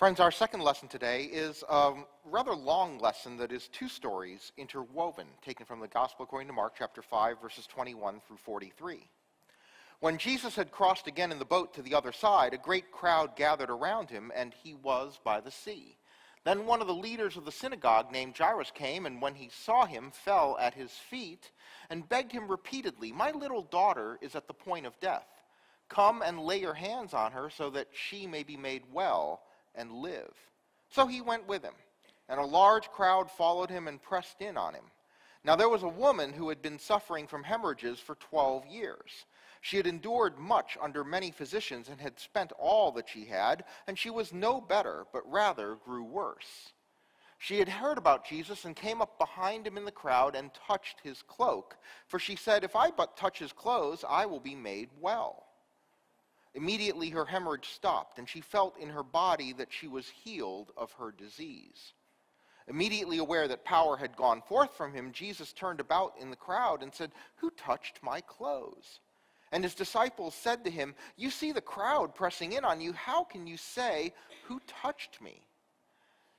Friends, our second lesson today is a rather long lesson that is two stories interwoven, taken from the Gospel according to Mark chapter 5, verses 21 through 43. When Jesus had crossed again in the boat to the other side, a great crowd gathered around him, and he was by the sea. Then one of the leaders of the synagogue named Jairus came, and when he saw him, fell at his feet and begged him repeatedly, My little daughter is at the point of death. Come and lay your hands on her so that she may be made well and live. So he went with him, and a large crowd followed him and pressed in on him. Now there was a woman who had been suffering from hemorrhages for 12 years. She had endured much under many physicians and had spent all that she had, and she was no better, but rather grew worse. She had heard about Jesus and came up behind him in the crowd and touched his cloak, for she said, If I but touch his clothes, I will be made well. Immediately her hemorrhage stopped, and she felt in her body that she was healed of her disease. Immediately aware that power had gone forth from him, Jesus turned about in the crowd and said, Who touched my clothes? And his disciples said to him, You see the crowd pressing in on you. How can you say, Who touched me?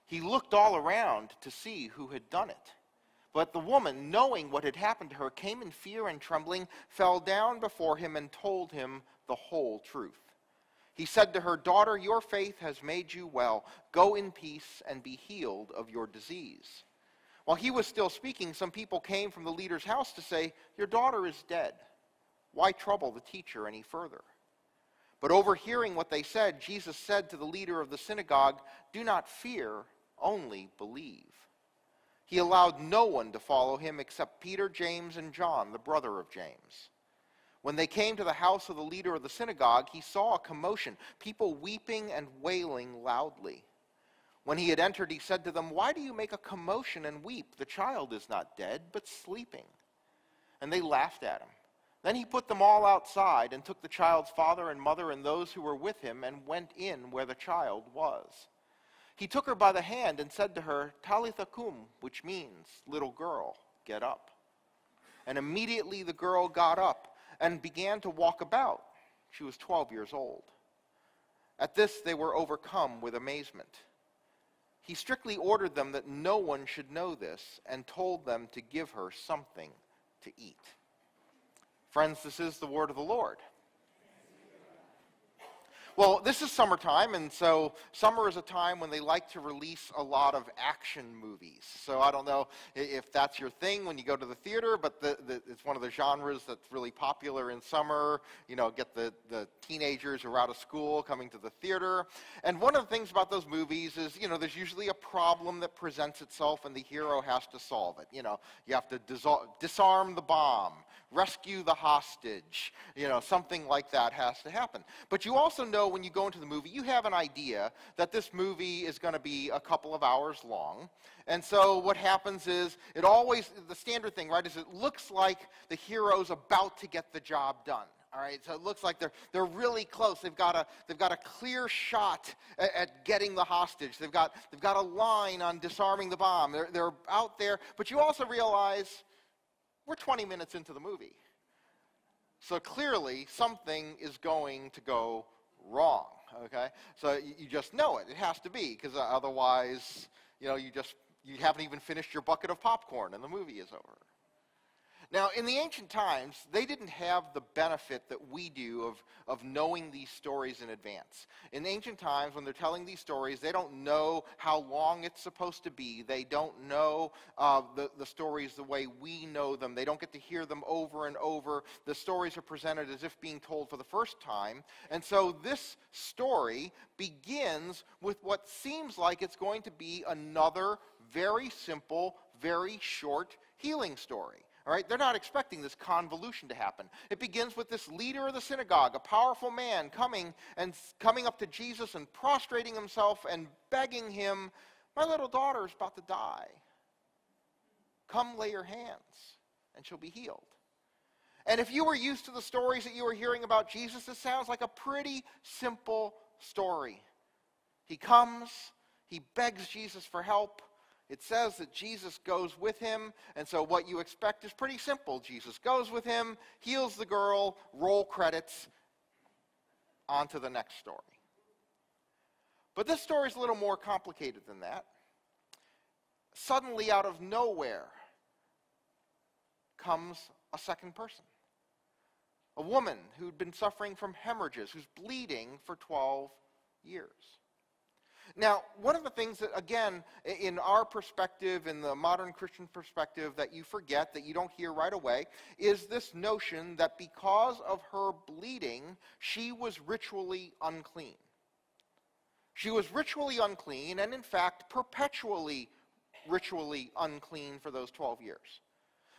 He looked all around to see who had done it. But the woman, knowing what had happened to her, came in fear and trembling, fell down before him, and told him the whole truth. He said to her, Daughter, your faith has made you well. Go in peace and be healed of your disease. While he was still speaking, some people came from the leader's house to say, Your daughter is dead. Why trouble the teacher any further? But overhearing what they said, Jesus said to the leader of the synagogue, Do not fear, only believe. He allowed no one to follow him except Peter, James, and John, the brother of James. When they came to the house of the leader of the synagogue, he saw a commotion, people weeping and wailing loudly. When he had entered, he said to them, Why do you make a commotion and weep? The child is not dead, but sleeping. And they laughed at him. Then he put them all outside and took the child's father and mother and those who were with him and went in where the child was. He took her by the hand and said to her, Talitha cum, which means, little girl, get up. And immediately the girl got up and began to walk about. She was 12 years old. At this, they were overcome with amazement. He strictly ordered them that no one should know this and told them to give her something to eat. Friends, this is the word of the Lord. Well, this is summertime, and so summer is a time when they like to release a lot of action movies. So I don't know if that's your thing when you go to the theater, but the, the, it's one of the genres that's really popular in summer. You know, get the, the teenagers who are out of school coming to the theater. And one of the things about those movies is, you know, there's usually a problem that presents itself, and the hero has to solve it. You know, you have to disarm the bomb, rescue the hostage, you know, something like that has to happen. But you also know when you go into the movie, you have an idea that this movie is going to be a couple of hours long. And so what happens is, it always, the standard thing, right, is it looks like the hero's about to get the job done. All right, so it looks like they're, they're really close. They've got a, they've got a clear shot at, at getting the hostage. They've got, they've got a line on disarming the bomb. They're, they're out there. But you also realize we're 20 minutes into the movie. So clearly, something is going to go wrong. Okay, so you just know it. It has to be because uh, otherwise, you know, you just you haven't even finished your bucket of popcorn and the movie is over. Now, in the ancient times, they didn't have the benefit that we do of, of knowing these stories in advance. In ancient times, when they're telling these stories, they don't know how long it's supposed to be. They don't know uh, the, the stories the way we know them. They don't get to hear them over and over. The stories are presented as if being told for the first time. And so this story begins with what seems like it's going to be another very simple, very short healing story. All right, they're not expecting this convolution to happen. It begins with this leader of the synagogue, a powerful man coming and coming up to Jesus and prostrating himself and begging him, "My little daughter is about to die. Come lay your hands and she'll be healed." And if you were used to the stories that you were hearing about Jesus, this sounds like a pretty simple story. He comes, he begs Jesus for help, it says that Jesus goes with him, and so what you expect is pretty simple. Jesus goes with him, heals the girl, roll credits, on to the next story. But this story is a little more complicated than that. Suddenly, out of nowhere, comes a second person. A woman who'd been suffering from hemorrhages, who's bleeding for 12 years. Now, one of the things that, again, in our perspective, in the modern Christian perspective, that you forget, that you don't hear right away, is this notion that because of her bleeding, she was ritually unclean. She was ritually unclean, and in fact, perpetually ritually unclean for those 12 years.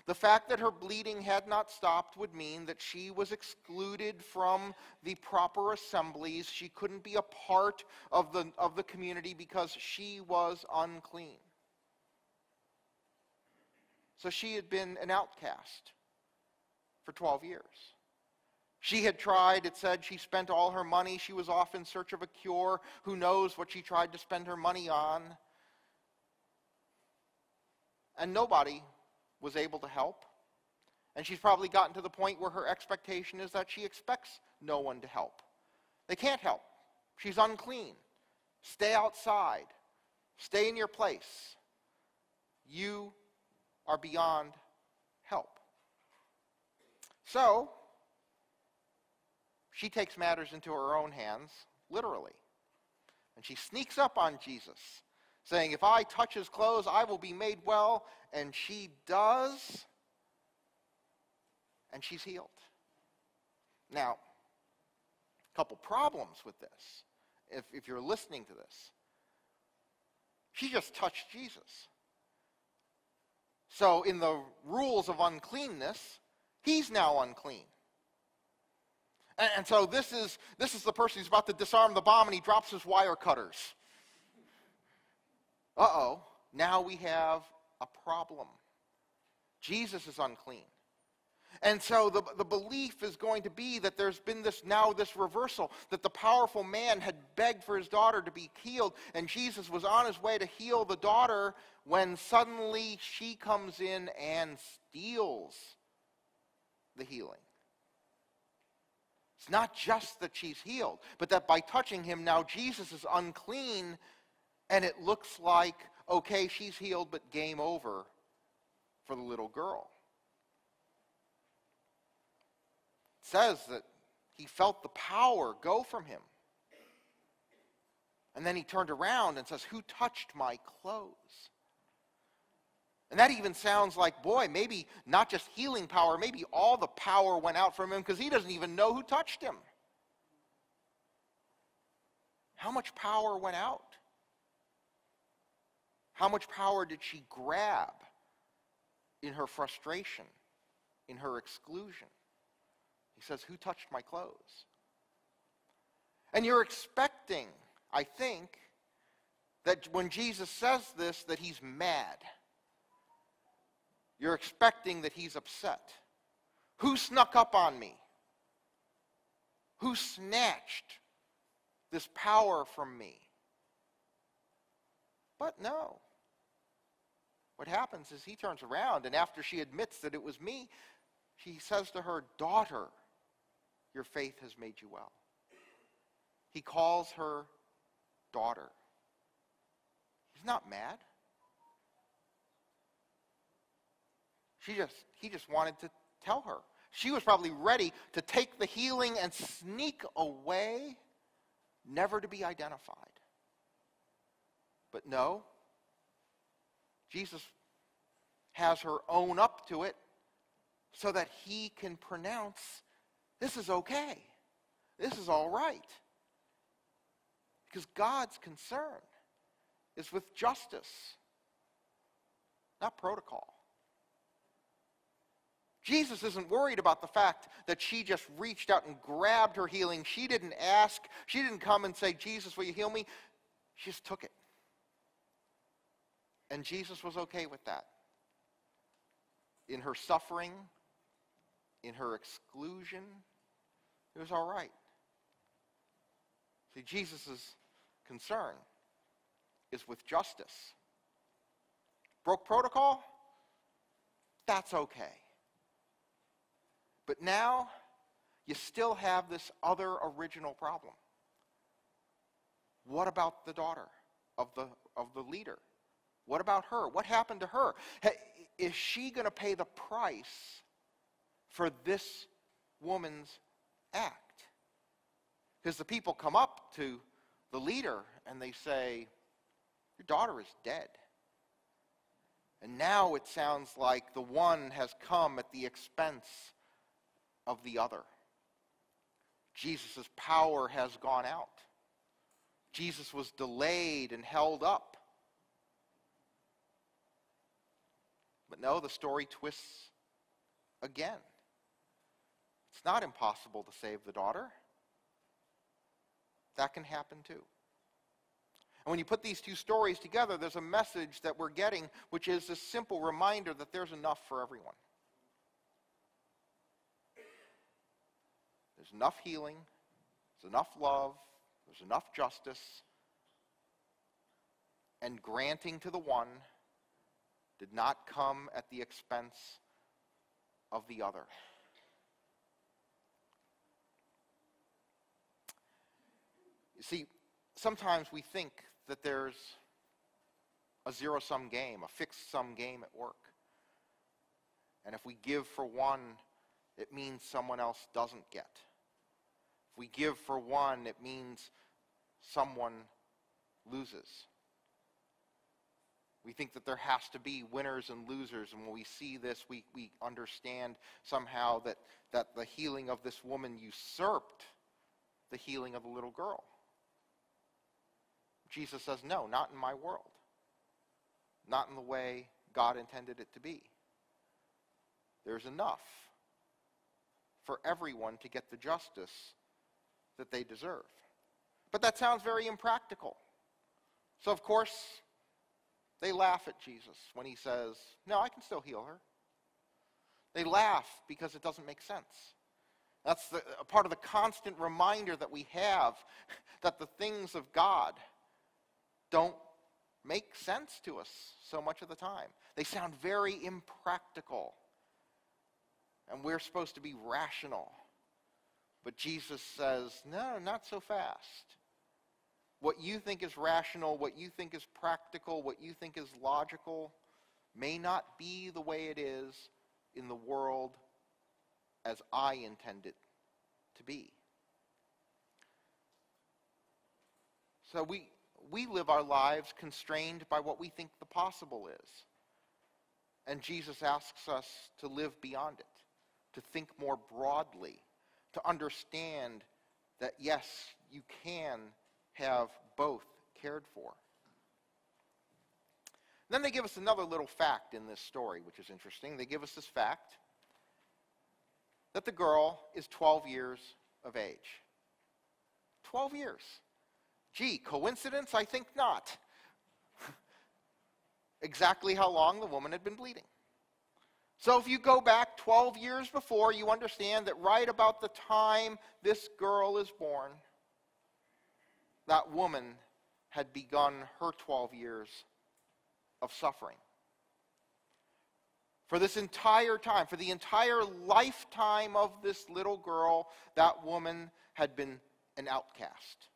The fact that her bleeding had not stopped would mean that she was excluded from the proper assemblies. She couldn't be a part of the, of the community because she was unclean. So she had been an outcast for 12 years. She had tried, it said she spent all her money. She was off in search of a cure. Who knows what she tried to spend her money on? And nobody was able to help. And she's probably gotten to the point where her expectation is that she expects no one to help. They can't help. She's unclean. Stay outside. Stay in your place. You are beyond help. So, she takes matters into her own hands, literally. And she sneaks up on Jesus saying, If I touch his clothes, I will be made well. And she does, and she's healed. Now, a couple problems with this, if, if you're listening to this. She just touched Jesus. So, in the rules of uncleanness, he's now unclean. And, and so, this is, this is the person who's about to disarm the bomb, and he drops his wire cutters uh oh, now we have a problem. Jesus is unclean. And so the, the belief is going to be that there's been this now this reversal, that the powerful man had begged for his daughter to be healed, and Jesus was on his way to heal the daughter when suddenly she comes in and steals the healing. It's not just that she's healed, but that by touching him, now Jesus is unclean and it looks like, okay, she's healed, but game over for the little girl. It says that he felt the power go from him. And then he turned around and says, Who touched my clothes? And that even sounds like, boy, maybe not just healing power, maybe all the power went out from him because he doesn't even know who touched him. How much power went out? How much power did she grab in her frustration, in her exclusion? He says, Who touched my clothes? And you're expecting, I think, that when Jesus says this, that he's mad. You're expecting that he's upset. Who snuck up on me? Who snatched this power from me? But no. What happens is he turns around, and after she admits that it was me, he says to her, Daughter, your faith has made you well. He calls her daughter. He's not mad. She just, he just wanted to tell her. She was probably ready to take the healing and sneak away, never to be identified. But no, Jesus has her own up to it so that he can pronounce this is okay. This is all right. Because God's concern is with justice, not protocol. Jesus isn't worried about the fact that she just reached out and grabbed her healing. She didn't ask. She didn't come and say, Jesus, will you heal me? She just took it. And Jesus was okay with that. In her suffering, in her exclusion, it was all right. See, Jesus' concern is with justice. Broke protocol? That's okay. But now, you still have this other original problem. What about the daughter of the, of the leader? What about her? What happened to her? Is she going to pay the price for this woman's act? Because the people come up to the leader and they say, Your daughter is dead. And now it sounds like the one has come at the expense of the other. Jesus' power has gone out. Jesus was delayed and held up. But no, the story twists again. It's not impossible to save the daughter. That can happen too. And when you put these two stories together, there's a message that we're getting, which is a simple reminder that there's enough for everyone. There's enough healing, there's enough love, there's enough justice, and granting to the one did not come at the expense of the other. You see, sometimes we think that there's a zero sum game, a fixed sum game at work. And if we give for one, it means someone else doesn't get. If we give for one, it means someone loses. We think that there has to be winners and losers, and when we see this, we, we understand somehow that, that the healing of this woman usurped the healing of the little girl. Jesus says, No, not in my world. Not in the way God intended it to be. There's enough for everyone to get the justice that they deserve. But that sounds very impractical. So, of course, they laugh at Jesus when he says, No, I can still heal her. They laugh because it doesn't make sense. That's the, a part of the constant reminder that we have that the things of God don't make sense to us so much of the time. They sound very impractical. And we're supposed to be rational. But Jesus says, no, not so fast. What you think is rational, what you think is practical, what you think is logical may not be the way it is in the world as I intend it to be. So we, we live our lives constrained by what we think the possible is. And Jesus asks us to live beyond it, to think more broadly, to understand that yes, you can have both cared for. Then they give us another little fact in this story, which is interesting. They give us this fact that the girl is 12 years of age. 12 years. Gee, coincidence? I think not. exactly how long the woman had been bleeding. So if you go back 12 years before, you understand that right about the time this girl is born, that woman had begun her 12 years of suffering. For this entire time, for the entire lifetime of this little girl, that woman had been an outcast.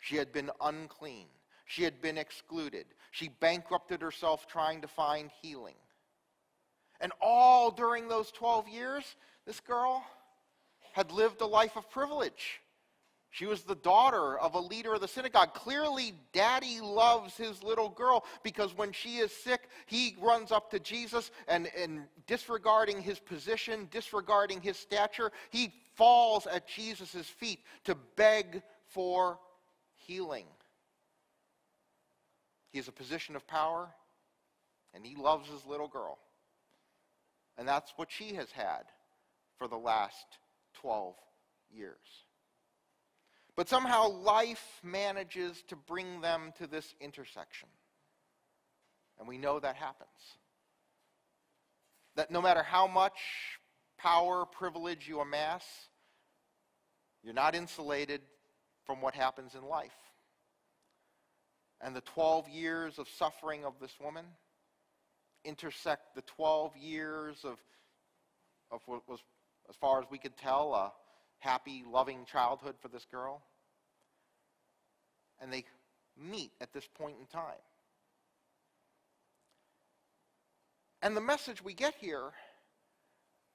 She had been unclean. She had been excluded. She bankrupted herself trying to find healing. And all during those 12 years, this girl had lived a life of privilege. She was the daughter of a leader of the synagogue. Clearly, daddy loves his little girl because when she is sick, he runs up to Jesus and, and disregarding his position, disregarding his stature, he falls at Jesus' feet to beg for healing. He has a position of power, and he loves his little girl. And that's what she has had for the last 12 years. But somehow life manages to bring them to this intersection. And we know that happens. That no matter how much power, privilege you amass, you're not insulated from what happens in life. And the 12 years of suffering of this woman intersect the 12 years of, of what was, as far as we could tell, a happy, loving childhood for this girl. And they meet at this point in time. And the message we get here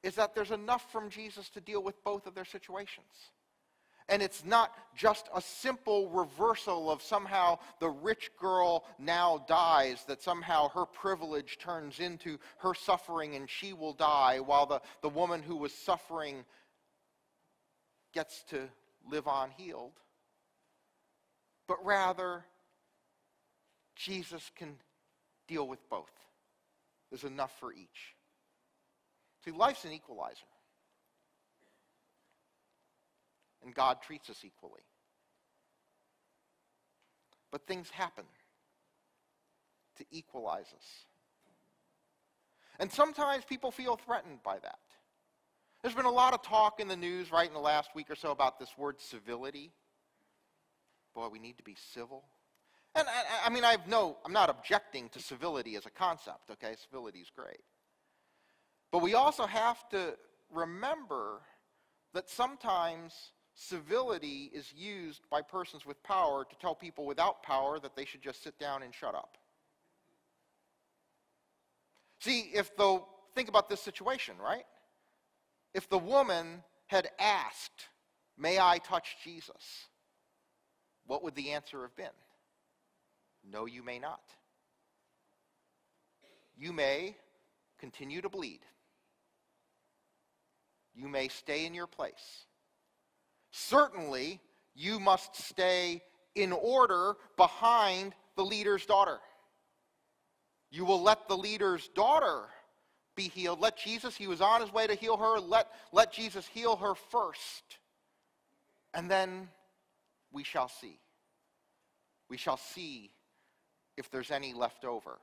is that there's enough from Jesus to deal with both of their situations. And it's not just a simple reversal of somehow the rich girl now dies, that somehow her privilege turns into her suffering and she will die, while the, the woman who was suffering gets to live on healed. But rather, Jesus can deal with both. There's enough for each. See, life's an equalizer. And God treats us equally. But things happen to equalize us. And sometimes people feel threatened by that. There's been a lot of talk in the news right in the last week or so about this word civility. Boy, we need to be civil. And I, I mean, I've no, I'm not objecting to civility as a concept, okay? Civility is great. But we also have to remember that sometimes civility is used by persons with power to tell people without power that they should just sit down and shut up. See, if the, think about this situation, right? If the woman had asked, May I touch Jesus? What would the answer have been? No, you may not. You may continue to bleed. You may stay in your place. Certainly, you must stay in order behind the leader's daughter. You will let the leader's daughter be healed. Let Jesus, he was on his way to heal her, let, let Jesus heal her first. And then we shall see. We shall see if there's any left over.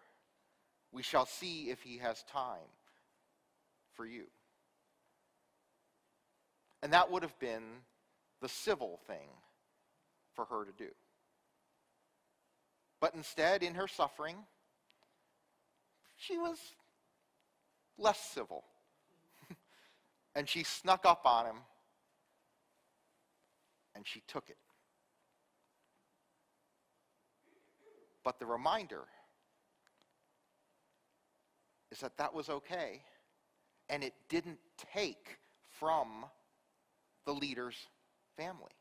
We shall see if he has time for you. And that would have been the civil thing for her to do. But instead, in her suffering, she was less civil. and she snuck up on him and she took it. But the reminder is that that was okay, and it didn't take from the leader's family.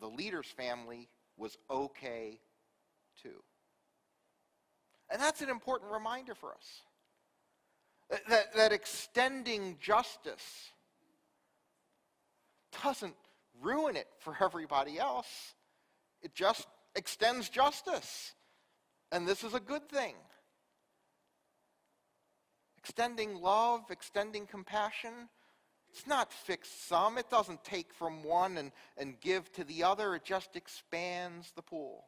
The leader's family was okay too. And that's an important reminder for us. That, that extending justice doesn't ruin it for everybody else. It just extends justice. And this is a good thing. Extending love, extending compassion, it's not fixed sum. It doesn't take from one and, and give to the other. It just expands the pool.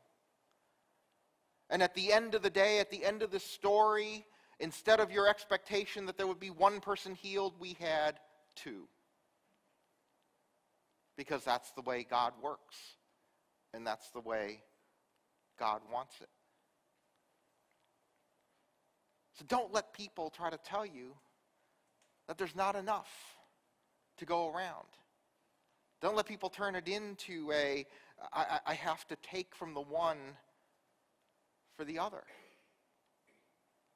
And at the end of the day, at the end of the story, instead of your expectation that there would be one person healed, we had two. Because that's the way God works. And that's the way God wants it. So don't let people try to tell you that there's not enough to go around. Don't let people turn it into a I, I have to take from the one for the other.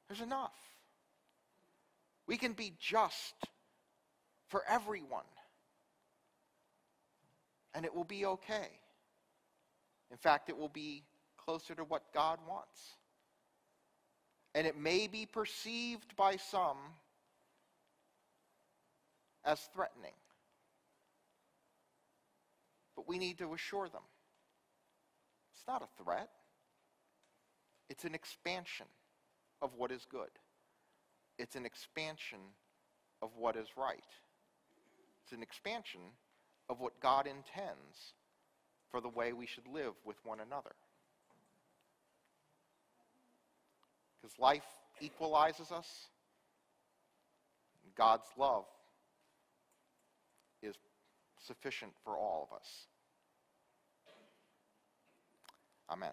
There's enough. We can be just for everyone. And it will be okay. In fact, it will be closer to what God wants. And it may be perceived by some as threatening. But we need to assure them it's not a threat, it's an expansion of what is good, it's an expansion of what is right, it's an expansion of what God intends for the way we should live with one another. Because life equalizes us. God's love is sufficient for all of us. Amen.